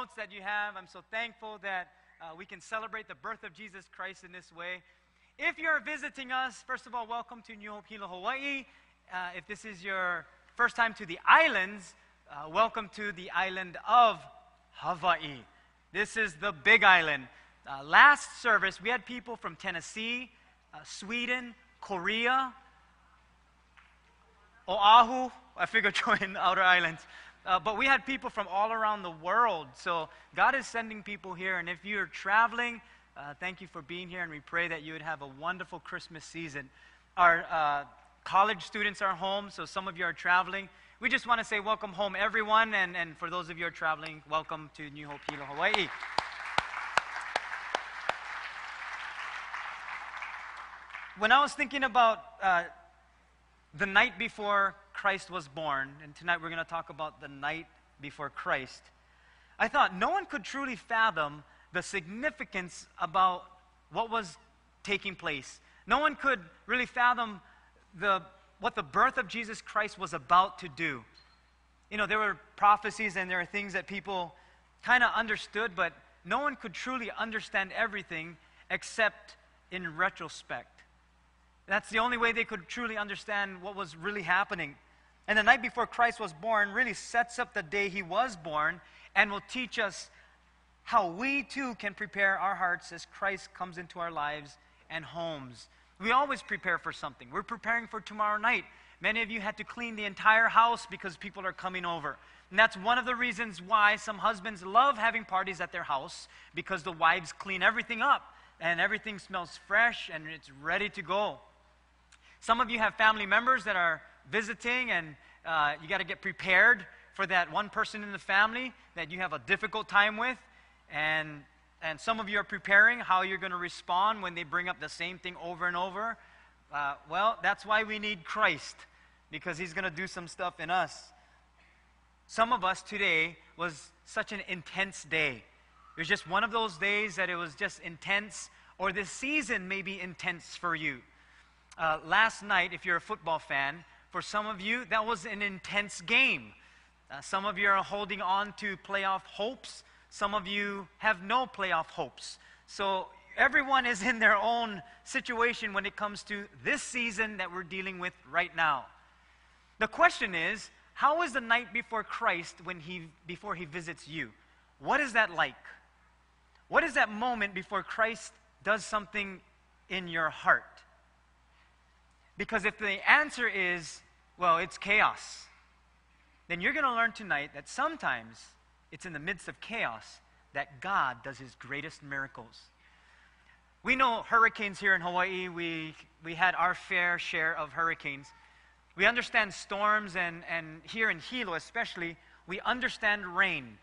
notes that you have. I'm so thankful that uh, we can celebrate the birth of Jesus Christ in this way. If you're visiting us, first of all, welcome to New Hope Hilo, Hawaii. Uh, if this is your first time to the islands, uh, welcome to the island of Hawaii. This is the big island. Uh, last service, we had people from Tennessee, uh, Sweden, Korea, Oahu. I figured join outer islands. Uh, but we had people from all around the world. So God is sending people here. And if you're traveling, uh, thank you for being here. And we pray that you would have a wonderful Christmas season. Our uh, college students are home, so some of you are traveling. We just want to say welcome home, everyone. And, and for those of you who are traveling, welcome to New Hope Hilo, Hawaii. When I was thinking about uh, the night before Christ was born, and tonight we're going to talk about the night before Christ, I thought no one could truly fathom the significance about what was taking place. No one could really fathom the, what the birth of Jesus Christ was about to do. You know, there were prophecies and there are things that people kind of understood, but no one could truly understand everything except in retrospect. That's the only way they could truly understand what was really happening. And the night before Christ was born really sets up the day he was born and will teach us how we too can prepare our hearts as Christ comes into our lives and homes. We always prepare for something. We're preparing for tomorrow night. Many of you had to clean the entire house because people are coming over. And that's one of the reasons why some husbands love having parties at their house because the wives clean everything up and everything smells fresh and it's ready to go. Some of you have family members that are visiting, and uh, you got to get prepared for that one person in the family that you have a difficult time with. And, and some of you are preparing how you're going to respond when they bring up the same thing over and over. Uh, well, that's why we need Christ, because He's going to do some stuff in us. Some of us today was such an intense day. It was just one of those days that it was just intense, or this season may be intense for you uh, last night, if you're a football fan, for some of you, that was an intense game. Uh, some of you are holding on to playoff hopes. Some of you have no playoff hopes. So everyone is in their own situation when it comes to this season that we're dealing with right now. The question is, how is the night before Christ when he, before he visits you? What is that like? What is that moment before Christ does something in your heart? Because if the answer is, well, it's chaos, then you're going to learn tonight that sometimes it's in the midst of chaos that God does his greatest miracles. We know hurricanes here in Hawaii. We, we had our fair share of hurricanes. We understand storms, and, and here in Hilo especially, we understand rain.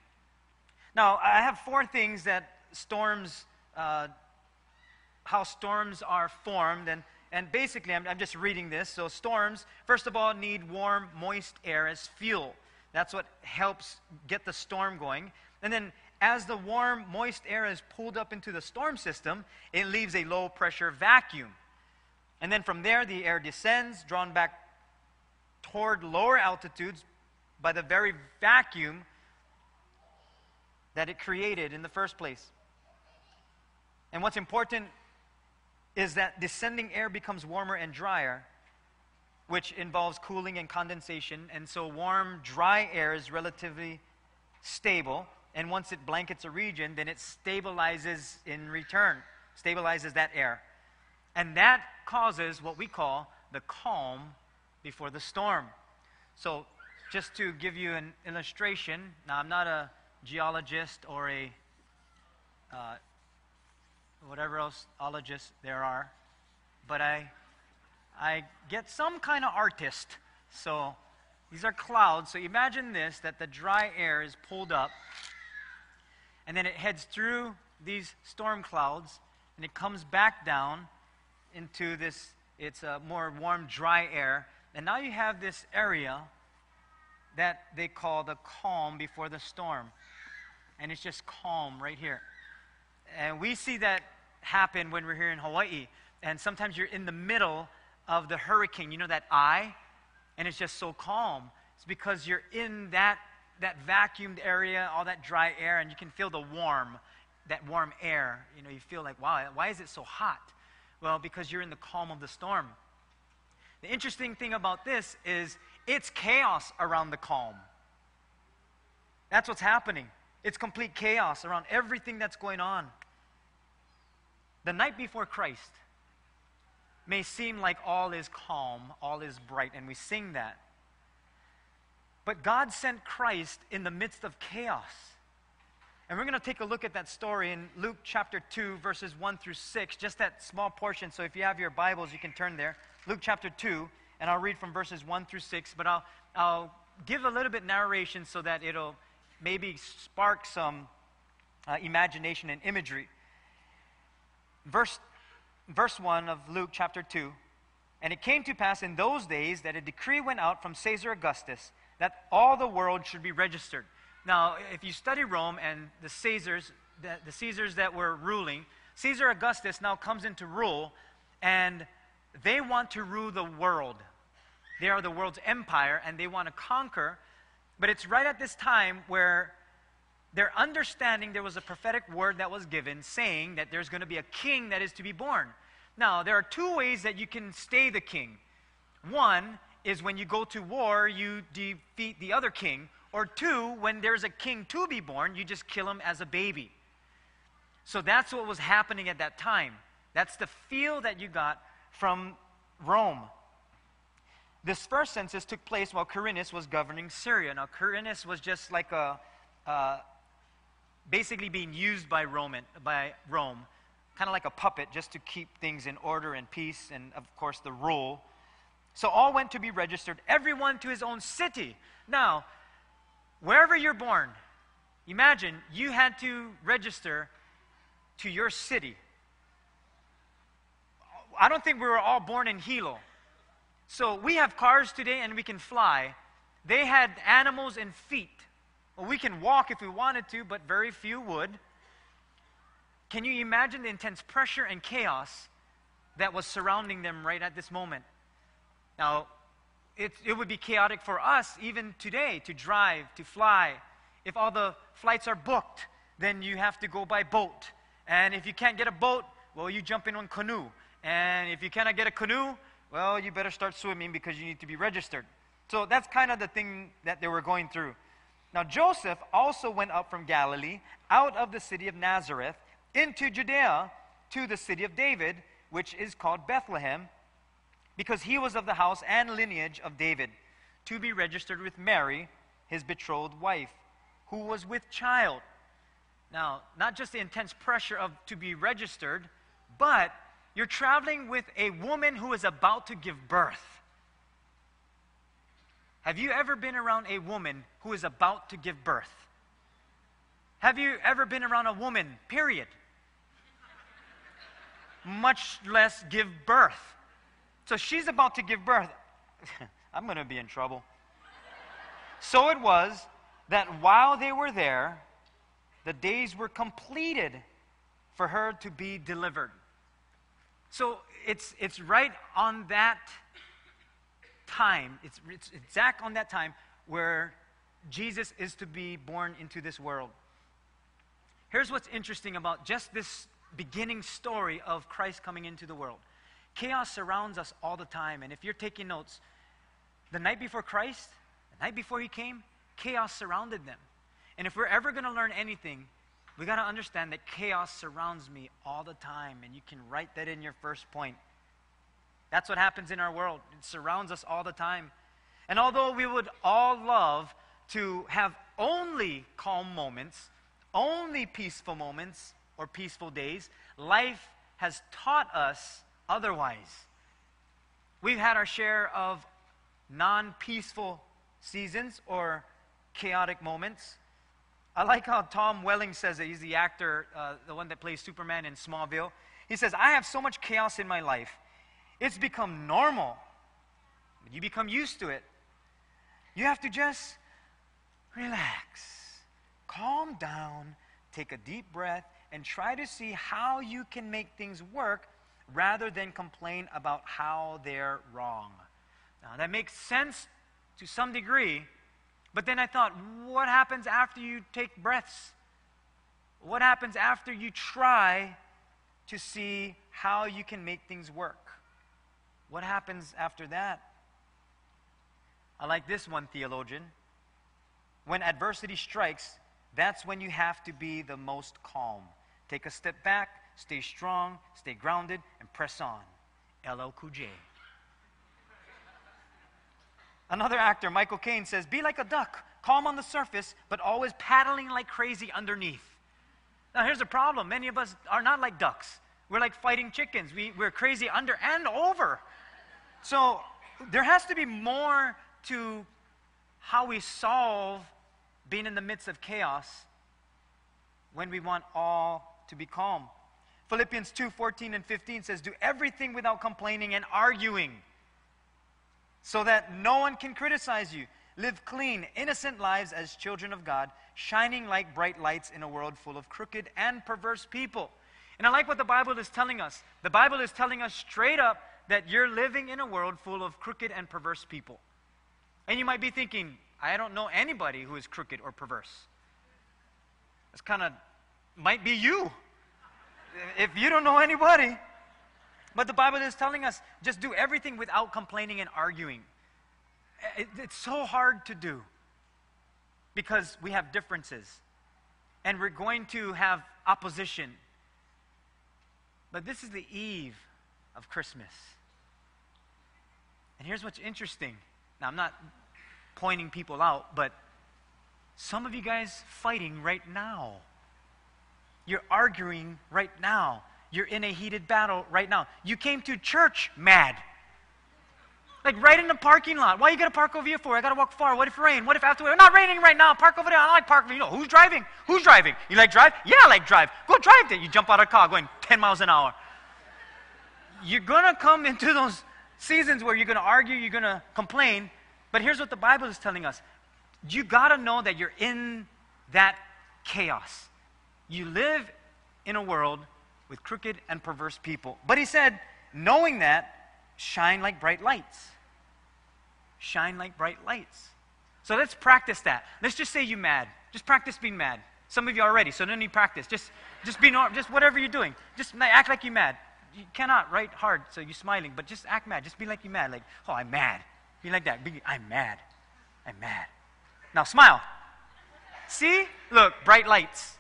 Now, I have four things that storms, uh, how storms are formed, and and basically, I'm, I'm, just reading this. So, storms, first of all, need warm, moist air as fuel. That's what helps get the storm going. And then, as the warm, moist air is pulled up into the storm system, it leaves a low pressure vacuum. And then from there, the air descends, drawn back toward lower altitudes by the very vacuum that it created in the first place. And what's important is that descending air becomes warmer and drier, which involves cooling and condensation. And so, warm, dry air is relatively stable. And once it blankets a region, then it stabilizes in return, stabilizes that air. And that causes what we call the calm before the storm. So, just to give you an illustration, now I'm not a geologist or a uh, whatever else ologists there are. But I, I get some kind of artist. So these are clouds. So imagine this that the dry air is pulled up, and then it heads through these storm clouds, and it comes back down into this, it's a more warm, dry air. And now you have this area that they call the calm before the storm. And it's just calm right here. And we see that happen when we're here in Hawaii. And sometimes you're in the middle of the hurricane. You know that eye? And it's just so calm. It's because you're in that that vacuumed area, all that dry air, and you can feel the warm, that warm air. You know, you feel like, wow, why is it so hot? Well, because you're in the calm of the storm. The interesting thing about this is it's chaos around the calm. That's what's happening. It's complete chaos around everything that's going on. The night before Christ may seem like all is calm, all is bright, and we sing that. But God sent Christ in the midst of chaos. And we're going to take a look at that story in Luke chapter 2, verses 1 through 6, just that small portion. So if you have your Bibles, you can turn there. Luke chapter 2, and I'll read from verses 1 through 6, but I'll, I'll give a little bit narration so that it'll maybe spark some uh, imagination and imagery. Verse, verse 1 of Luke chapter 2 And it came to pass in those days that a decree went out from Caesar Augustus that all the world should be registered. Now, if you study Rome and the Caesars, the, the Caesars that were ruling, Caesar Augustus now comes into rule, and they want to rule the world. They are the world's empire, and they want to conquer. But it's right at this time where they're understanding there was a prophetic word that was given saying that there's going to be a king that is to be born. Now, there are two ways that you can stay the king. One is when you go to war, you defeat the other king. Or two, when there's a king to be born, you just kill him as a baby. So that's what was happening at that time. That's the feel that you got from Rome. This first census took place while Quirinius was governing Syria. Now, Quirinius was just like a, uh, basically being used by Roman, by Rome, kind of like a puppet, just to keep things in order and peace, and of course the rule. So all went to be registered, everyone to his own city. Now, wherever you're born, imagine you had to register to your city. I don't think we were all born in Hilo. So we have cars today and we can fly. They had animals and feet. Well, we can walk if we wanted to, but very few would. Can you imagine the intense pressure and chaos that was surrounding them right at this moment? Now, it, it would be chaotic for us even today to drive, to fly. If all the flights are booked, then you have to go by boat. And if you can't get a boat, well, you jump in on canoe. And if you cannot get a canoe, well, you better start swimming because you need to be registered. So that's kind of the thing that they were going through. Now, Joseph also went up from Galilee, out of the city of Nazareth, into Judea, to the city of David, which is called Bethlehem, because he was of the house and lineage of David, to be registered with Mary, his betrothed wife, who was with child. Now, not just the intense pressure of to be registered, but you're traveling with a woman who is about to give birth. Have you ever been around a woman who is about to give birth? Have you ever been around a woman, period? Much less give birth. So she's about to give birth. I'm going to be in trouble. So it was that while they were there, the days were completed for her to be delivered. So it's, it's right on that time, it's, it's exact on that time where Jesus is to be born into this world. Here's what's interesting about just this beginning story of Christ coming into the world. Chaos surrounds us all the time, and if you're taking notes, the night before Christ, the night before he came, chaos surrounded them. And if we're ever going to learn anything, we got to understand that chaos surrounds me all the time, and you can write that in your first point. That's what happens in our world. It surrounds us all the time. And although we would all love to have only calm moments, only peaceful moments, or peaceful days, life has taught us otherwise. We've had our share of non peaceful seasons or chaotic moments. I like how Tom Welling says it. He's the actor, uh, the one that plays Superman in Smallville. He says, I have so much chaos in my life. It's become normal. You become used to it. You have to just relax, calm down, take a deep breath, and try to see how you can make things work rather than complain about how they're wrong. Now, that makes sense to some degree, But then I thought, what happens after you take breaths? What happens after you try to see how you can make things work? What happens after that? I like this one theologian. When adversity strikes, that's when you have to be the most calm. Take a step back, stay strong, stay grounded, and press on. LL Cool J. Another actor, Michael Caine, says, Be like a duck, calm on the surface, but always paddling like crazy underneath. Now, here's the problem many of us are not like ducks. We're like fighting chickens. We, we're crazy under and over. So, there has to be more to how we solve being in the midst of chaos when we want all to be calm. Philippians 2 14 and 15 says, Do everything without complaining and arguing, so that no one can criticize you. Live clean, innocent lives as children of God, shining like bright lights in a world full of crooked and perverse people. And I like what the Bible is telling us. The Bible is telling us straight up that you're living in a world full of crooked and perverse people. And you might be thinking, I don't know anybody who is crooked or perverse. It's kind of might be you. If you don't know anybody. But the Bible is telling us just do everything without complaining and arguing. It, it's so hard to do because we have differences and we're going to have opposition. But this is the eve of Christmas. And here's what's interesting. Now, I'm not pointing people out, but some of you guys fighting right now. You're arguing right now. You're in a heated battle right now. You came to church mad. Like right in the parking lot. Why you gotta park over here for? I gotta walk far. What if rain? What if after? It's not raining right now. Park over there. I like parking. You know who's driving? Who's driving? You like drive? Yeah, I like drive. Go drive there. You jump out of a car going 10 miles an hour. You're gonna come into those seasons where you're gonna argue, you're gonna complain. But here's what the Bible is telling us: you gotta know that you're in that chaos. You live in a world with crooked and perverse people. But he said, knowing that, shine like bright lights shine like bright lights. So let's practice that. Let's just say you're mad. Just practice being mad. Some of you already, so no need practice. Just, just be normal. Just whatever you're doing. Just act like you're mad. You cannot write hard, so you're smiling, but just act mad. Just be like you're mad. Like, oh, I'm mad. Be like that. Be, I'm mad. I'm mad. Now smile. See? Look, bright lights.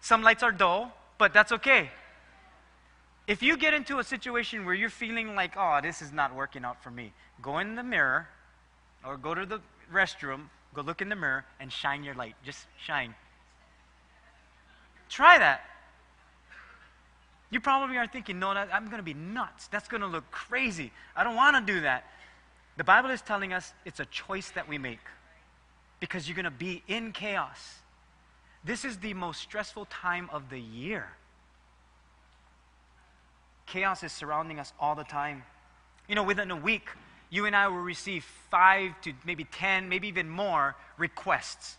Some lights are dull, but that's okay. If you get into a situation where you're feeling like, oh, this is not working out for me, go in the mirror or go to the restroom, go look in the mirror and shine your light. Just shine. Try that. You probably are thinking, no, I'm going to be nuts. That's going to look crazy. I don't want to do that. The Bible is telling us it's a choice that we make because you're going to be in chaos. This is the most stressful time of the year. Chaos is surrounding us all the time. You know, within a week, you and I will receive five to maybe 10, maybe even more requests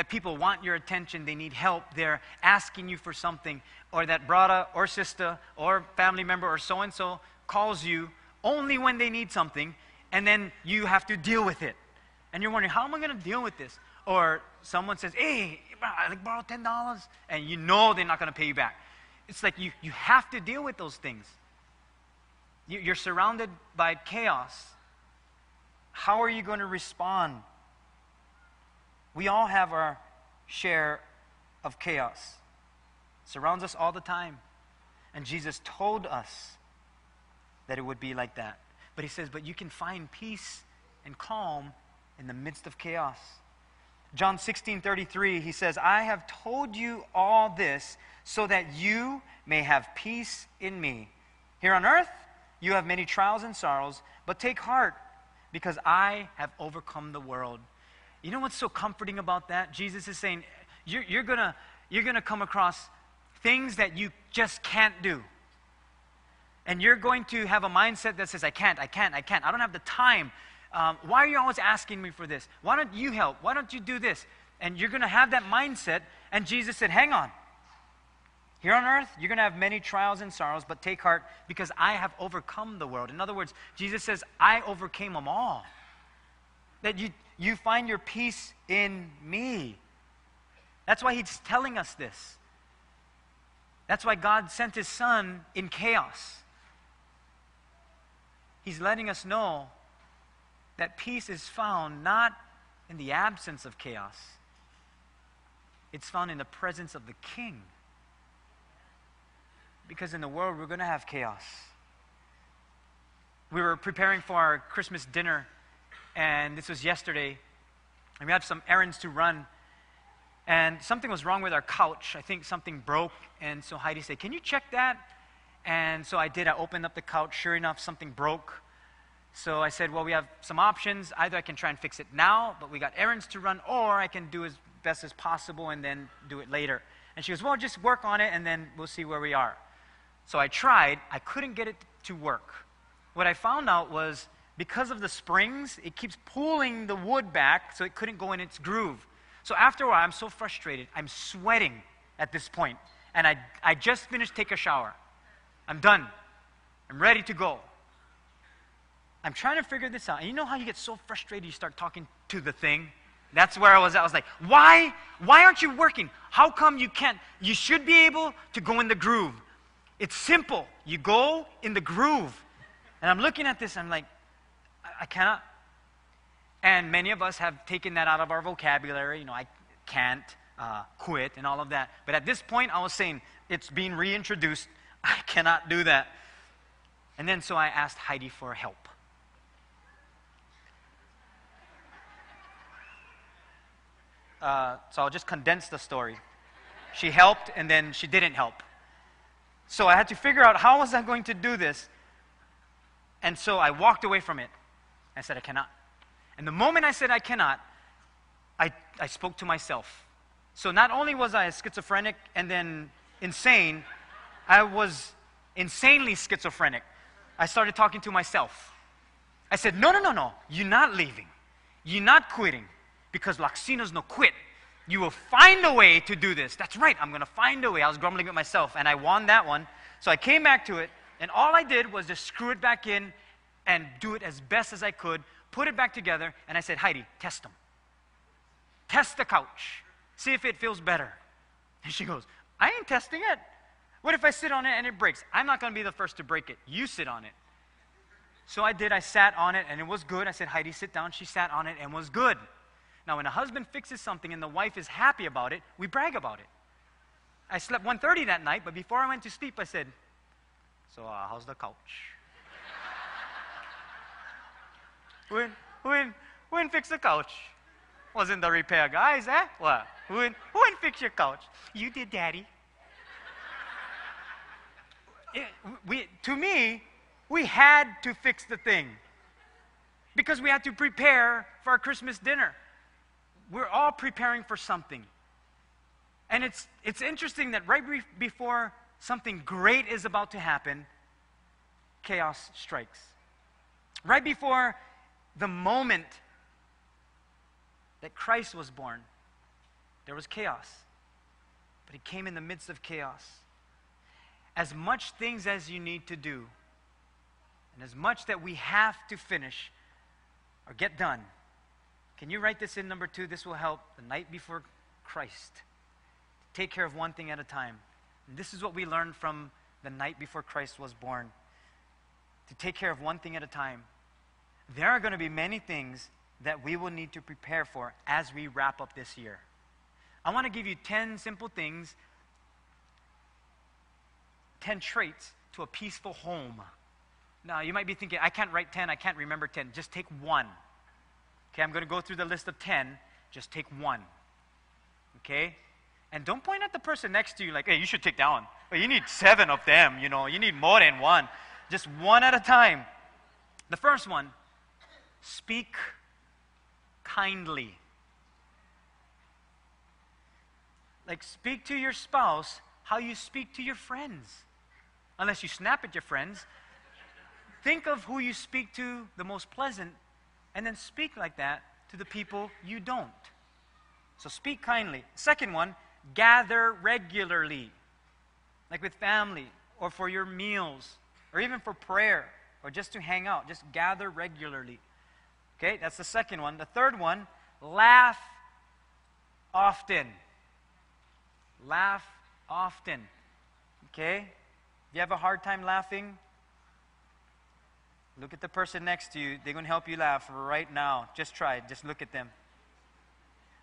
that people want your attention, they need help, they're asking you for something, or that brother or sister or family member or so and so calls you only when they need something, and then you have to deal with it. And you're wondering, how am I going to deal with this? Or someone says, hey, I like borrow $10, and you know they're not going to pay you back. It's like you, you have to deal with those things. You, you're surrounded by chaos. How are you going to respond? We all have our share of chaos. It surrounds us all the time. And Jesus told us that it would be like that. But he says, but you can find peace and calm in the midst of chaos. John 16 33, he says, I have told you all this so that you may have peace in me. Here on earth, you have many trials and sorrows, but take heart, because I have overcome the world. You know what's so comforting about that? Jesus is saying, you're, you're going you're gonna come across things that you just can't do. And you're going to have a mindset that says, I can't, I can't, I can't. I don't have the time. Um, why are you always asking me for this? Why don't you help? Why don't you do this? And you're going to have that mindset. And Jesus said, Hang on. Here on earth, you're going to have many trials and sorrows, but take heart because I have overcome the world. In other words, Jesus says, I overcame them all. that you, you find your peace in me. That's why he's telling us this. That's why God sent his son in chaos. He's letting us know that peace is found not in the absence of chaos, it's found in the presence of the king. Because in the world, we're going to have chaos. We were preparing for our Christmas dinner, and this was yesterday, and we had some errands to run. And something was wrong with our couch. I think something broke. And so Heidi said, Can you check that? And so I did. I opened up the couch. Sure enough, something broke. So I said, Well, we have some options. Either I can try and fix it now, but we got errands to run, or I can do as best as possible and then do it later. And she goes, Well, just work on it and then we'll see where we are. So I tried. I couldn't get it to work. What I found out was because of the springs, it keeps pulling the wood back so it couldn't go in its groove. So after a while, I'm so frustrated. I'm sweating at this point, And I, I just finished take a shower. I'm done. I'm ready to go. I'm trying to figure this out. And you know how you get so frustrated you start talking to the thing? That's where I was I was like, why? Why aren't you working? How come you can't? You should be able to go in the groove. It's simple. You go in the groove. And I'm looking at this, I'm like, I, cannot. And many of us have taken that out of our vocabulary. You know, I can't uh, quit and all of that. But at this point, I was saying, it's being reintroduced. I cannot do that. And then so I asked Heidi for help. Uh, so I'll just condense the story. She helped, and then she didn't help. So I had to figure out how was I going to do this. And so I walked away from it. I said, I cannot. And the moment I said I cannot, I, I spoke to myself. So not only was I schizophrenic and then insane, I was insanely schizophrenic. I started talking to myself. I said, No, no, no, no. You're not leaving. You're not quitting because Laksina's no quit. You will find a way to do this. That's right. I'm going to find a way. I was grumbling with myself and I won that one. So I came back to it and all I did was just screw it back in and do it as best as I could, put it back together, and I said, Heidi, test them. Test the couch. See if it feels better. And she goes, I ain't testing it. What if I sit on it and it breaks? I'm not going to be the first to break it. You sit on it. So I did. I sat on it and it was good. I said, Heidi, sit down. She sat on it and was good. Now, when a husband fixes something and the wife is happy about it, we brag about it. I slept 1.30 that night, but before I went to sleep, I said, so uh, how's the couch? When, when, when fix the couch? Wasn't the repair guys, eh? What? When, when fix your couch? You did, Daddy. It, we, to me, we had to fix the thing because we had to prepare for our Christmas dinner. We're all preparing for something. And it's, it's interesting that right before something great is about to happen, chaos strikes. Right before the moment that Christ was born, there was chaos. But he came in the midst of chaos. As much things as you need to do, and as much that we have to finish or get done. Can you write this in number two? This will help the night before Christ. Take care of one thing at a time. And this is what we learned from the night before Christ was born to take care of one thing at a time. There are going to be many things that we will need to prepare for as we wrap up this year. I want to give you 10 simple things, 10 traits to a peaceful home. Now, you might be thinking, I can't write 10, I can't remember 10. Just take one. Okay, I'm going to go through the list of 10. Just take one. Okay? And don't point at the person next to you like, hey, you should take that one. Well, you need seven of them, you know, you need more than one. Just one at a time. The first one speak kindly. Like, speak to your spouse how you speak to your friends. Unless you snap at your friends. Think of who you speak to the most pleasant, and then speak like that to the people you don't. So speak kindly. Second one, gather regularly, like with family or for your meals or even for prayer or just to hang out. Just gather regularly. Okay, that's the second one. The third one, laugh often. Laugh often. Okay? If you have a hard time laughing, look at the person next to you. They're going to help you laugh right now. Just try it. Just look at them.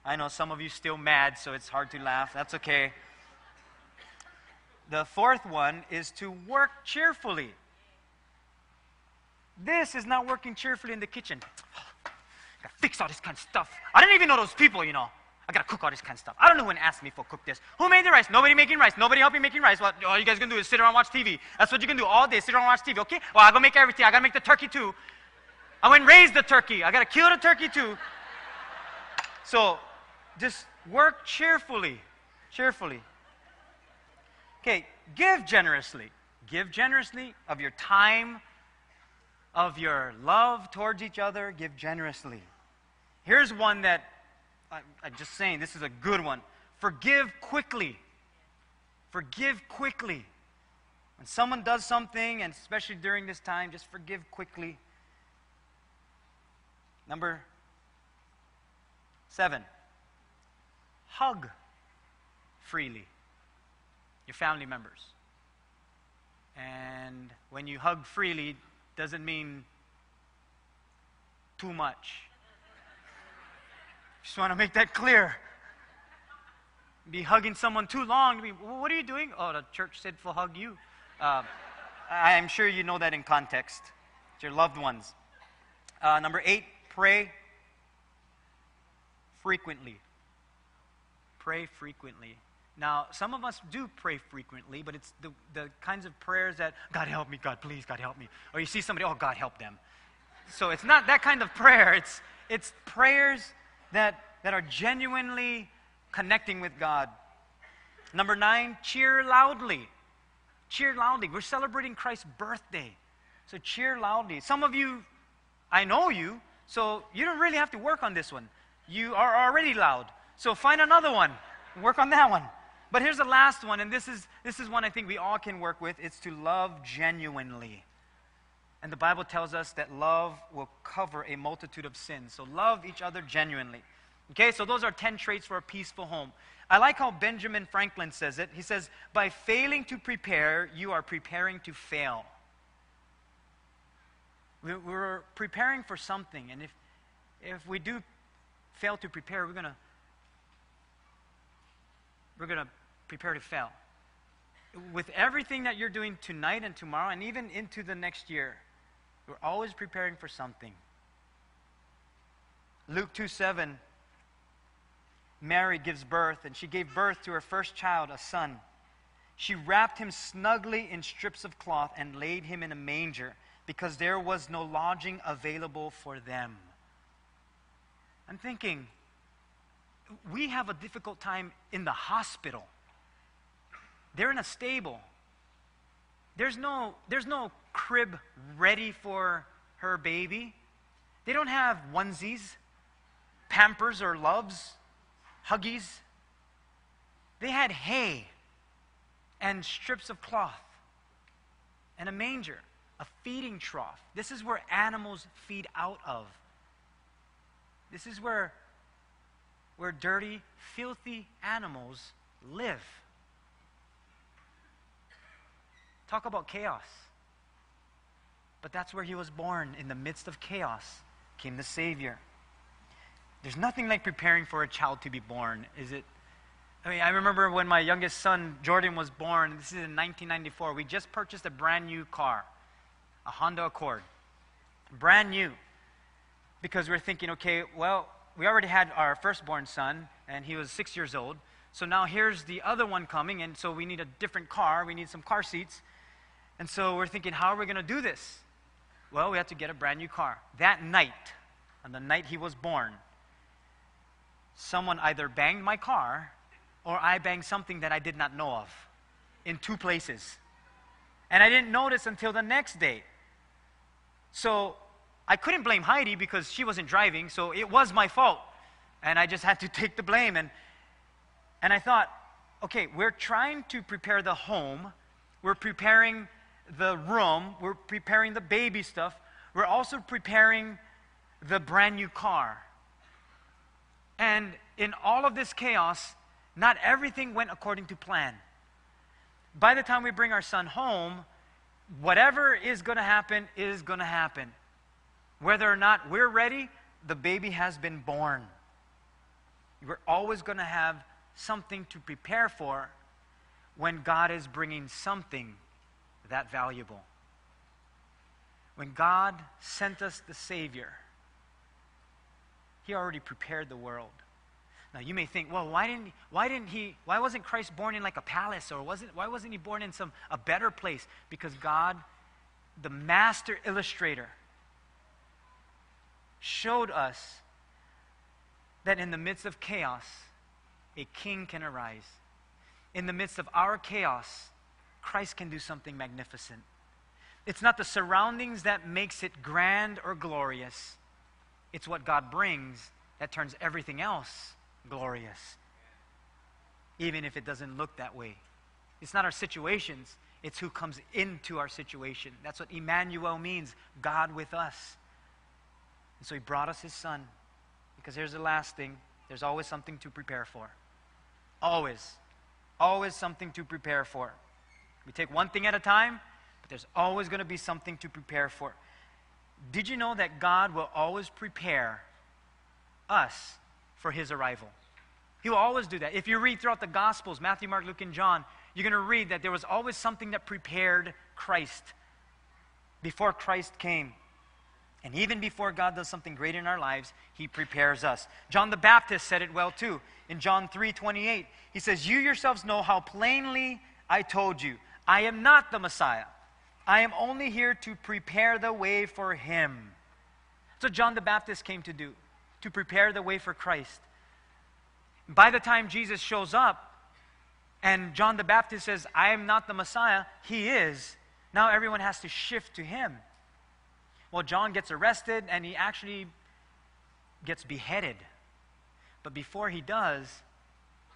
I know some of you still mad, so it's hard to laugh. That's okay. The fourth one is to work cheerfully. This is not working cheerfully in the kitchen. I gotta fix all this kind of stuff. I didn't even know those people, you know. I gotta cook all this kind of stuff. I don't know when asked me for cook this. Who made the rice? Nobody making rice. Nobody helping making rice. What all you guys gonna do is sit around and watch TV. That's what you can do all day. Sit around and watch TV. Okay? Well, I gotta make everything. I gotta make the turkey too. I went and raised the turkey. I gotta kill the turkey too. So, just work cheerfully. Cheerfully. Okay, give generously. Give generously of your time, of your love towards each other. Give generously. Here's one that I'm just saying, this is a good one. Forgive quickly. Forgive quickly. When someone does something, and especially during this time, just forgive quickly. Number seven, hug freely your family members. And when you hug freely, doesn't mean too much. Just want to make that clear. Be hugging someone too long. Be, what are you doing? Oh, the church said to hug you. Uh, I'm sure you know that in context. It's your loved ones. Uh, number eight, pray frequently. Pray frequently. Now, some of us do pray frequently, but it's the, the kinds of prayers that, God help me, God please, God help me. Or you see somebody, oh, God help them. So it's not that kind of prayer. It's, it's prayers that, that are genuinely connecting with God. Number nine, cheer loudly. Cheer loudly. We're celebrating Christ's birthday. So cheer loudly. Some of you, I know you, so you don't really have to work on this one. You are already loud. So find another one. Work on that one. But here's the last one, and this is, this is one I think we all can work with. It's to love genuinely. And the Bible tells us that love will cover a multitude of sins. So love each other genuinely. Okay, so those are 10 traits for a peaceful home. I like how Benjamin Franklin says it. He says, By failing to prepare, you are preparing to fail. We're preparing for something, and if, if we do fail to prepare, we're going to we're going to prepare to fail. With everything that you're doing tonight and tomorrow, and even into the next year, you're always preparing for something. Luke 2 7, Mary gives birth, and she gave birth to her first child, a son. She wrapped him snugly in strips of cloth and laid him in a manger because there was no lodging available for them. I'm thinking, we have a difficult time in the hospital. They're in a stable. There's no, there's no crib ready for her baby. They don't have onesies, pampers, or Luvs, huggies. They had hay and strips of cloth and a manger, a feeding trough. This is where animals feed out of. This is where where dirty, filthy animals live. Talk about chaos. But that's where he was born. In the midst of chaos came the Savior. There's nothing like preparing for a child to be born, is it? I mean, I remember when my youngest son, Jordan, was born. This is in 1994. We just purchased a brand new car, a Honda Accord. Brand new. Because we're thinking, okay, well, we already had our firstborn son, and he was six years old. So now here's the other one coming, and so we need a different car. We need some car seats. And so we're thinking, how are we going to do this? Well, we have to get a brand new car. That night, on the night he was born, someone either banged my car or I banged something that I did not know of in two places. And I didn't notice until the next day. So I couldn't blame Heidi because she wasn't driving, so it was my fault. And I just had to take the blame. And, and I thought, okay, we're trying to prepare the home, we're preparing the room, we're preparing the baby stuff, we're also preparing the brand new car. And in all of this chaos, not everything went according to plan. By the time we bring our son home, whatever is going to happen is going to happen. Whether or not we're ready, the baby has been born. We're always going to have something to prepare for when God is bringing something that valuable. When God sent us the Savior, He already prepared the world. Now you may think, well, why didn't, why didn't he, why wasn't Christ born in like a palace or wasn't, why wasn't he born in some, a better place? Because God, the master illustrator, showed us that in the midst of chaos, a king can arise. In the midst of our chaos, Christ can do something magnificent. It's not the surroundings that makes it grand or glorious. It's what God brings that turns everything else glorious. Even if it doesn't look that way. It's not our situations, it's who comes into our situation. That's what Emmanuel means God with us. And so he brought us his son. Because here's the last thing there's always something to prepare for. Always. Always something to prepare for. We take one thing at a time, but there's always going to be something to prepare for. Did you know that God will always prepare us for his arrival? He will always do that. If you read throughout the Gospels, Matthew, Mark, Luke, and John, you're going to read that there was always something that prepared Christ before Christ came. And even before God does something great in our lives, he prepares us. John the Baptist said it well too. In John 3:28, he says, "You yourselves know how plainly I told you, I am not the Messiah. I am only here to prepare the way for him." So John the Baptist came to do, to prepare the way for Christ. By the time Jesus shows up and John the Baptist says, "I am not the Messiah," he is. Now everyone has to shift to him. Well, John gets arrested and he actually gets beheaded. But before he does,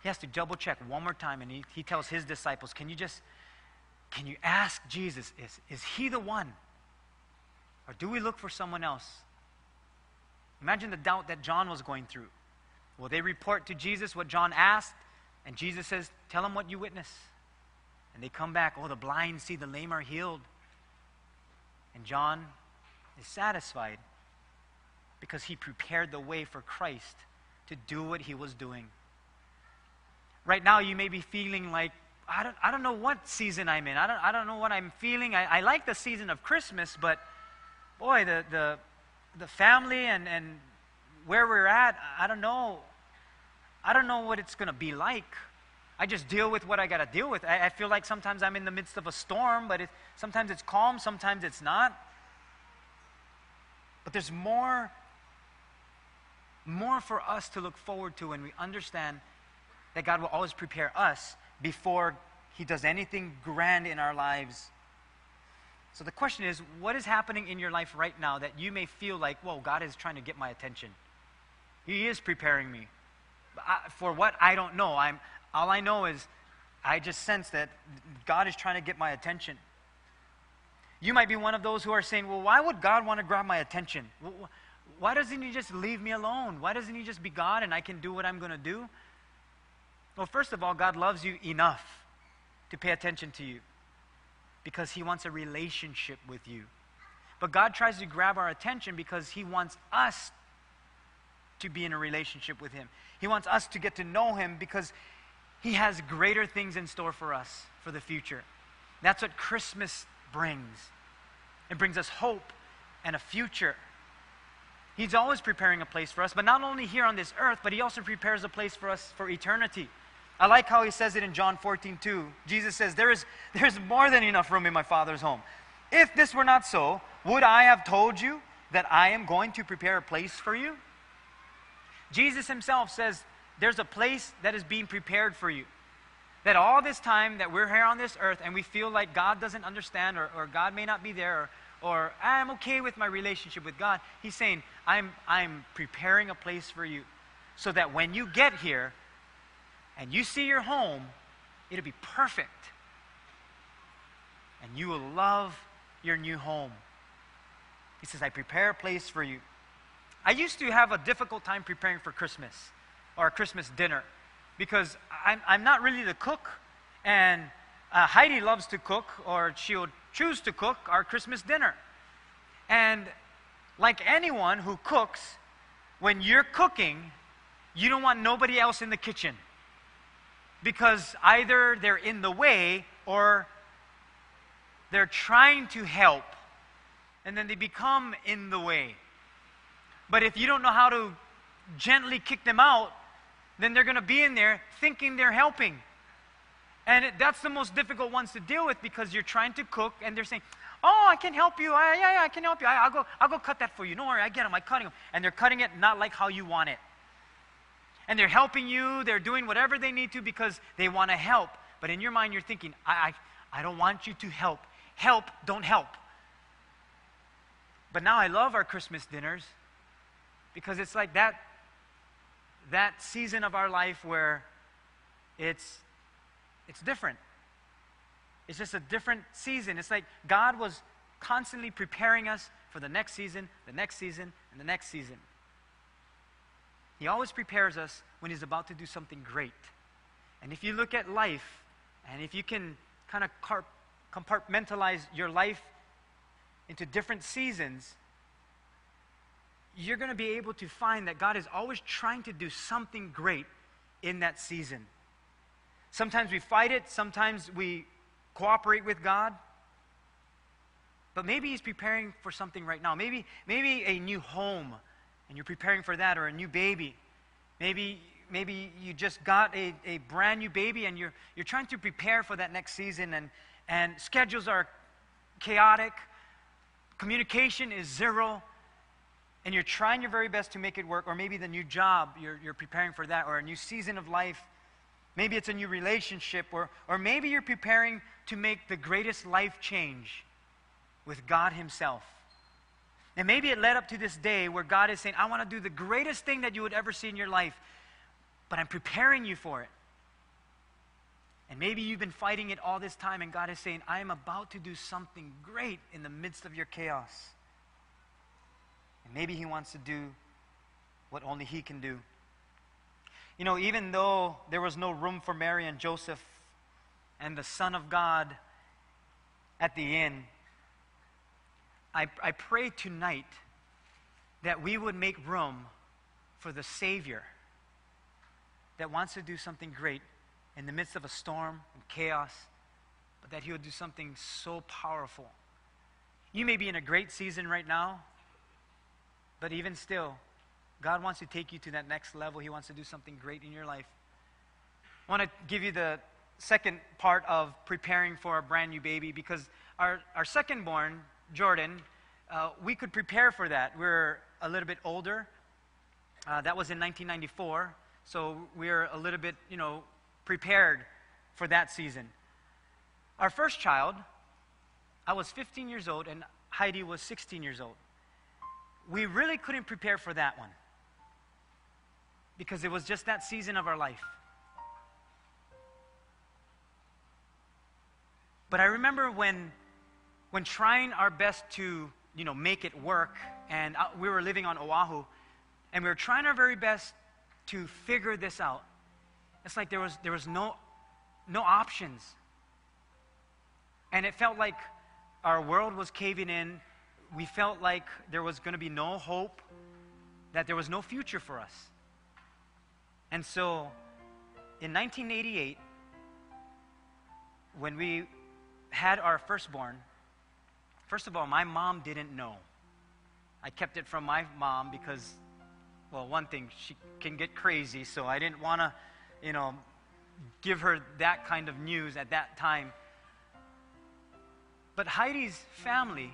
he has to double check one more time and he, he tells his disciples, Can you just, can you ask Jesus, is, is he the one? Or do we look for someone else? Imagine the doubt that John was going through. Will they report to Jesus what John asked? And Jesus says, Tell them what you witness. And they come back, oh, the blind see, the lame are healed. And John is satisfied because he prepared the way for Christ to do what he was doing. Right now, you may be feeling like, I don't, I don't know what season I'm in. I don't, I don't know what I'm feeling. I, I like the season of Christmas, but boy, the, the, the family and, and where we're at, I don't know. I don't know what it's going to be like. I just deal with what I got to deal with. I, I, feel like sometimes I'm in the midst of a storm, but it, sometimes it's calm, sometimes it's not. But there's more, more for us to look forward to when we understand that God will always prepare us before He does anything grand in our lives. So the question is, what is happening in your life right now that you may feel like, whoa, God is trying to get my attention? He is preparing me. I, for what? I don't know. I'm, all I know is I just sense that God is trying to get my attention. You might be one of those who are saying, well, why would God want to grab my attention? Why doesn't He just leave me alone? Why doesn't He just be God and I can do what I'm going to do? Well, first of all, God loves you enough to pay attention to you because He wants a relationship with you. But God tries to grab our attention because He wants us to be in a relationship with Him. He wants us to get to know Him because He has greater things in store for us for the future. That's what Christmas brings. It brings us hope and a future. He's always preparing a place for us, but not only here on this earth, but He also prepares a place for us for eternity. I like how He says it in John 14, 2. Jesus says, there is, There's more than enough room in my Father's home. If this were not so, would I have told you that I am going to prepare a place for you? Jesus Himself says, There's a place that is being prepared for you. That all this time that we're here on this earth and we feel like God doesn't understand or, or God may not be there or, or I'm okay with my relationship with God, He's saying, I'm, I'm preparing a place for you so that when you get here and you see your home, it'll be perfect. And you will love your new home. He says, I prepare a place for you. I used to have a difficult time preparing for Christmas or a Christmas dinner because I'm, I'm not really the cook. And uh, Heidi loves to cook, or she'll choose to cook our Christmas dinner. And like anyone who cooks, when you're cooking, you don't want nobody else in the kitchen because either they're in the way or they're trying to help and then they become in the way. But if you don't know how to gently kick them out, then they're going to be in there thinking they're helping. And that's the most difficult ones to deal with because you're trying to cook and they're saying, Oh, I can help you. I, yeah, yeah, I can help you. I, will go, I'll go cut that for you. Don't worry, I get them. I'm cutting them. And they're cutting it not like how you want it. And they're helping you. They're doing whatever they need to because they want to help. But in your mind, you're thinking, I, I, I don't want you to help. Help, don't help. But now I love our Christmas dinners because it's like that, that season of our life where it's, it's different. It's just a different season. It's like God was constantly preparing us for the next season, the next season, and the next season. He always prepares us when He's about to do something great. And if you look at life, and if you can kind of compartmentalize your life into different seasons, you're going to be able to find that God is always trying to do something great in that season. Sometimes we fight it, sometimes we cooperate with God. But maybe He's preparing for something right now. Maybe, maybe a new home, and you're preparing for that, or a new baby. Maybe, maybe you just got a, a brand new baby and you're, you're trying to prepare for that next season, and, and schedules are chaotic, communication is zero, and you're trying your very best to make it work, or maybe the new job, you're, you're preparing for that, or a new season of life. Maybe it's a new relationship, or, or maybe you're preparing to make the greatest life change with God Himself. And maybe it led up to this day where God is saying, I want to do the greatest thing that you would ever see in your life, but I'm preparing you for it. And maybe you've been fighting it all this time, and God is saying, I am about to do something great in the midst of your chaos. And maybe He wants to do what only He can do. You know, even though there was no room for Mary and Joseph and the Son of God at the inn, I, I pray tonight that we would make room for the Savior that wants to do something great in the midst of a storm and chaos, but that He would do something so powerful. You may be in a great season right now, but even still, God wants to take you to that next level. He wants to do something great in your life. I want to give you the second part of preparing for a brand new baby because our, our second born, Jordan, uh, we could prepare for that. We're a little bit older. Uh, that was in 1994, so we're a little bit, you know, prepared for that season. Our first child, I was 15 years old, and Heidi was 16 years old we really couldn't prepare for that one because it was just that season of our life. But I remember when, when trying our best to, you know, make it work, and uh, we were living on Oahu, and we were trying our very best to figure this out. It's like there was, there was no, no options. And it felt like our world was caving in we felt like there was going to be no hope, that there was no future for us. And so in 1988, when we had our firstborn, first of all, my mom didn't know. I kept it from my mom because, well, one thing, she can get crazy, so I didn't want to, you know, give her that kind of news at that time. But Heidi's family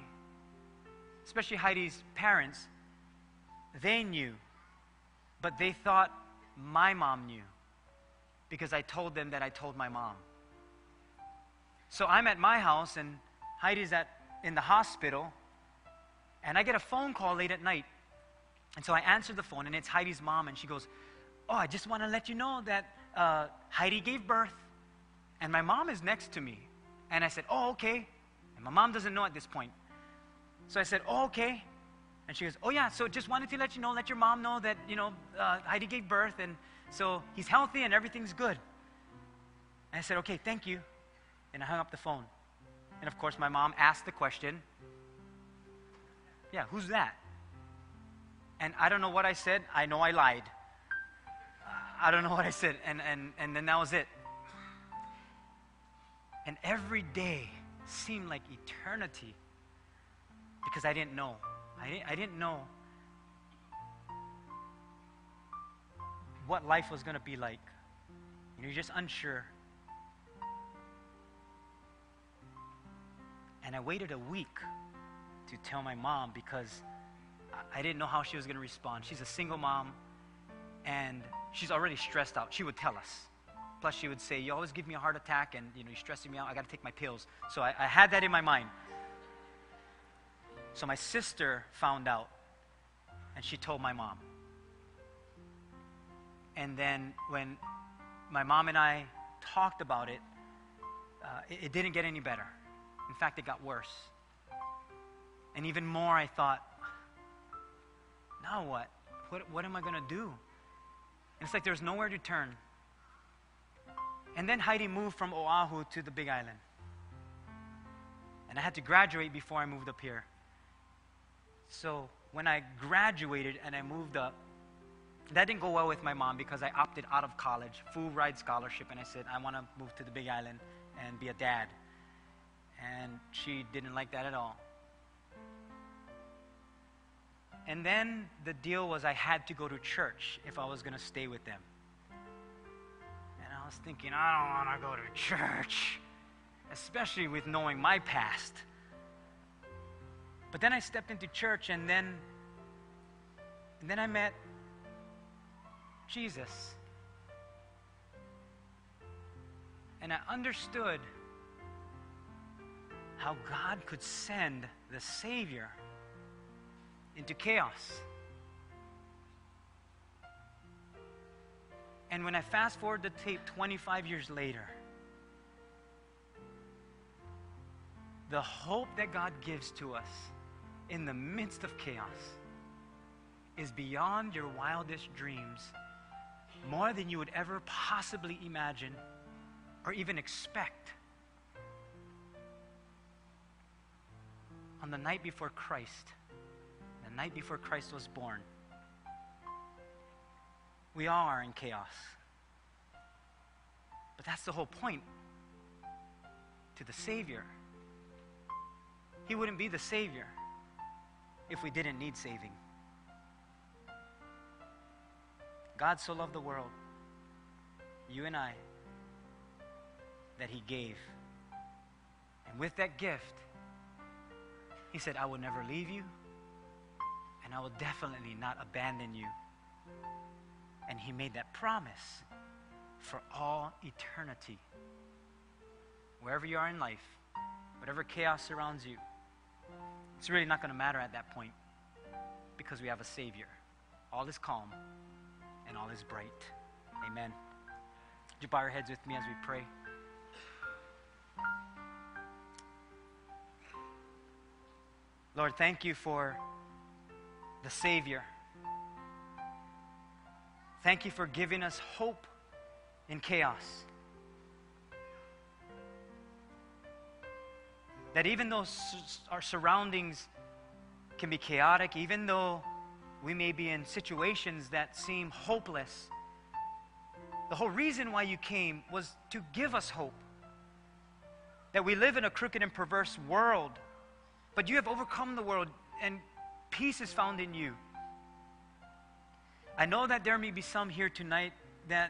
especially Heidi's parents, they knew, but they thought my mom knew because I told them that I told my mom. So I'm at my house and Heidi's at in the hospital and I get a phone call late at night. And so I answer the phone and it's Heidi's mom and she goes, "Oh, I just want to let you know that uh, Heidi gave birth and my mom is next to me." And I said, "Oh, okay." And my mom doesn't know at this point. So I said, oh, okay. And she goes, Oh, yeah, so just wanted to let you know, let your mom know that, you know, uh, Heidi gave birth, and so he's healthy and everything's good. And I said, Okay, thank you. And I hung up the phone. And of course, my mom asked the question, Yeah, who's that? And I don't know what I said. I know I lied. Uh, I don't know what I said. And, and, and then that was it. And every day seemed like eternity because I didn't know. I didn't, I didn't know what life was going to be like. You're just unsure. And I waited a week to tell my mom because I didn't know how she was going to respond. She's a single mom, and she's already stressed out. She would tell us. Plus, she would say, "You always give me a heart attack, and you know you're stressing me out. I got to take my pills." So I, I had that in my mind. So my sister found out, and she told my mom. And then when my mom and I talked about it, uh, it, it didn't get any better. In fact, it got worse. And even more, I thought, now what? What, what am I going to do? And it's like there's nowhere to turn. And then Heidi moved from Oahu to the Big Island. And I had to graduate before I moved up here. So when I graduated and I moved up, that didn't go well with my mom because I opted out of college, full ride scholarship, and I said, I want to move to the Big Island and be a dad. And she didn't like that at all. And then the deal was I had to go to church if I was going to stay with them. And I was thinking, I don't want to go to church, especially with knowing my past. But then I stepped into church and then and then I met Jesus. And I understood how God could send the Savior into chaos. And when I fast forward the tape 25 years later, the hope that God gives to us in the midst of chaos is beyond your wildest dreams, more than you would ever possibly imagine or even expect. On the night before Christ, the night before Christ was born, we all are in chaos. But that's the whole point to the Savior. He wouldn't be the Savior if we didn't need saving. God so loved the world, you and I, that He gave. And with that gift, He said, I will never leave you, and I will definitely not abandon you. And He made that promise for all eternity. Wherever you are in life, whatever chaos surrounds you, it's really not going to matter at that point because we have a Savior. All is calm and all is bright. Amen. Would you bow your heads with me as we pray? Lord, thank you for the Savior. Thank you for giving us hope in chaos. that even though our surroundings can be chaotic, even though we may be in situations that seem hopeless, the whole reason why you came was to give us hope. That we live in a crooked and perverse world, but you have overcome the world and peace is found in you. I know that there may be some here tonight that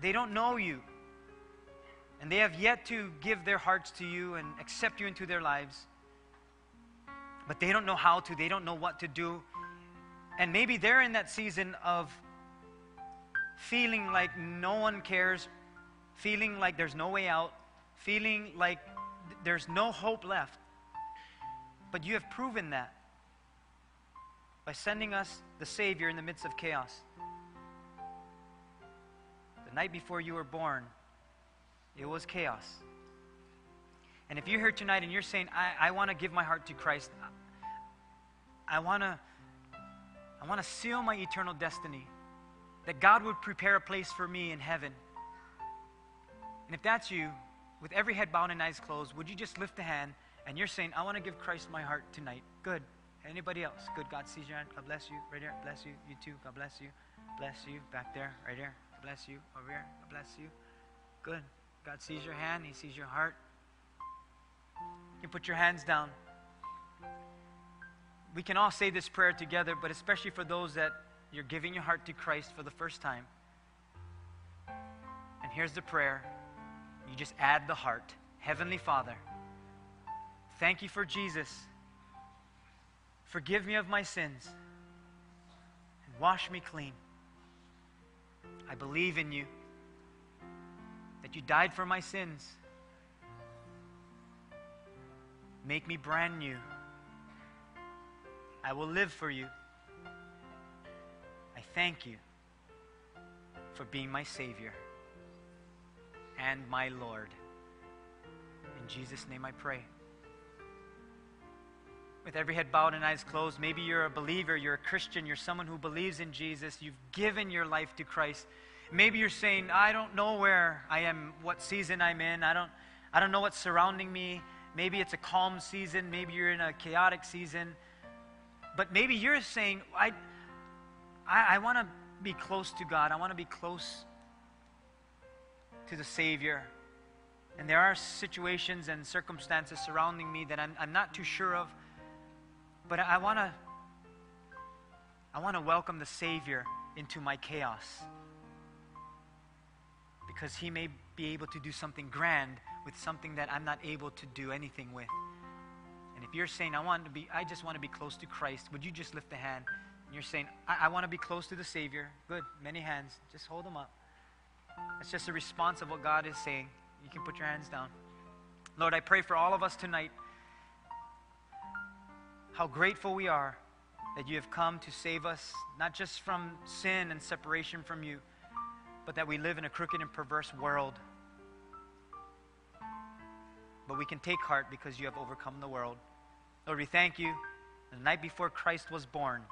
they don't know you. And they have yet to give their hearts to you and accept you into their lives. But they don't know how to, they don't know what to do. And maybe they're in that season of feeling like no one cares, feeling like there's no way out, feeling like there's no hope left. But you have proven that by sending us the Savior in the midst of chaos. The night before you were born, it was chaos. And if you're here tonight and you're saying, I, I want to give my heart to Christ, I want to I want to seal my eternal destiny. That God would prepare a place for me in heaven. And if that's you, with every head bowed and eyes closed, would you just lift a hand and you're saying, I want to give Christ my heart tonight? Good. Anybody else? Good. God sees your hand. God bless you. Right here. Bless you. You too. God bless you. Bless you. Back there. Right here. God bless you. Over here. God bless you. Good. God sees your hand. He sees your heart. You put your hands down. We can all say this prayer together, but especially for those that you're giving your heart to Christ for the first time. And here's the prayer you just add the heart. Heavenly Father, thank you for Jesus. Forgive me of my sins and wash me clean. I believe in you, that you died for my sins. Make me brand new. I will live for you. I thank you for being my Savior and my Lord. In Jesus' name I pray. With every head bowed and eyes closed, maybe you're a believer, you're a Christian, you're someone who believes in Jesus, you've given your life to Christ. Maybe you're saying, I don't know where I am, what season I'm in, I don't, I don't know what's surrounding me. Maybe it's a calm season, maybe you're in a chaotic season. But maybe you're saying, I, I, I want to be close to God, I want to be close to the Savior. And there are situations and circumstances surrounding me that I'm, I'm not too sure of. But I want to I want to welcome the Savior into my chaos. Because he may be able to do something grand with something that I'm not able to do anything with. And if you're saying, I want to be, I just want to be close to Christ, would you just lift a hand? And you're saying, I, I want to be close to the Savior. Good. Many hands. Just hold them up. That's just a response of what God is saying. You can put your hands down. Lord, I pray for all of us tonight. How grateful we are that you have come to save us, not just from sin and separation from you, but that we live in a crooked and perverse world. But we can take heart because you have overcome the world. Lord, we thank you. The night before Christ was born,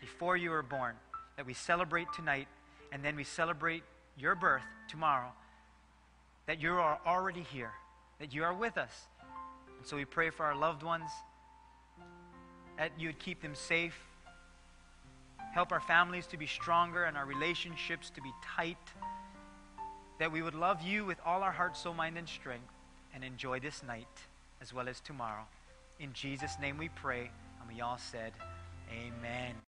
before you were born, that we celebrate tonight, and then we celebrate your birth tomorrow, that you are already here, that you are with us. And so we pray for our loved ones, that you would keep them safe, help our families to be stronger and our relationships to be tight, that we would love you with all our heart, soul, mind, and strength, and enjoy this night as well as tomorrow. In Jesus' name we pray, and we all said, Amen.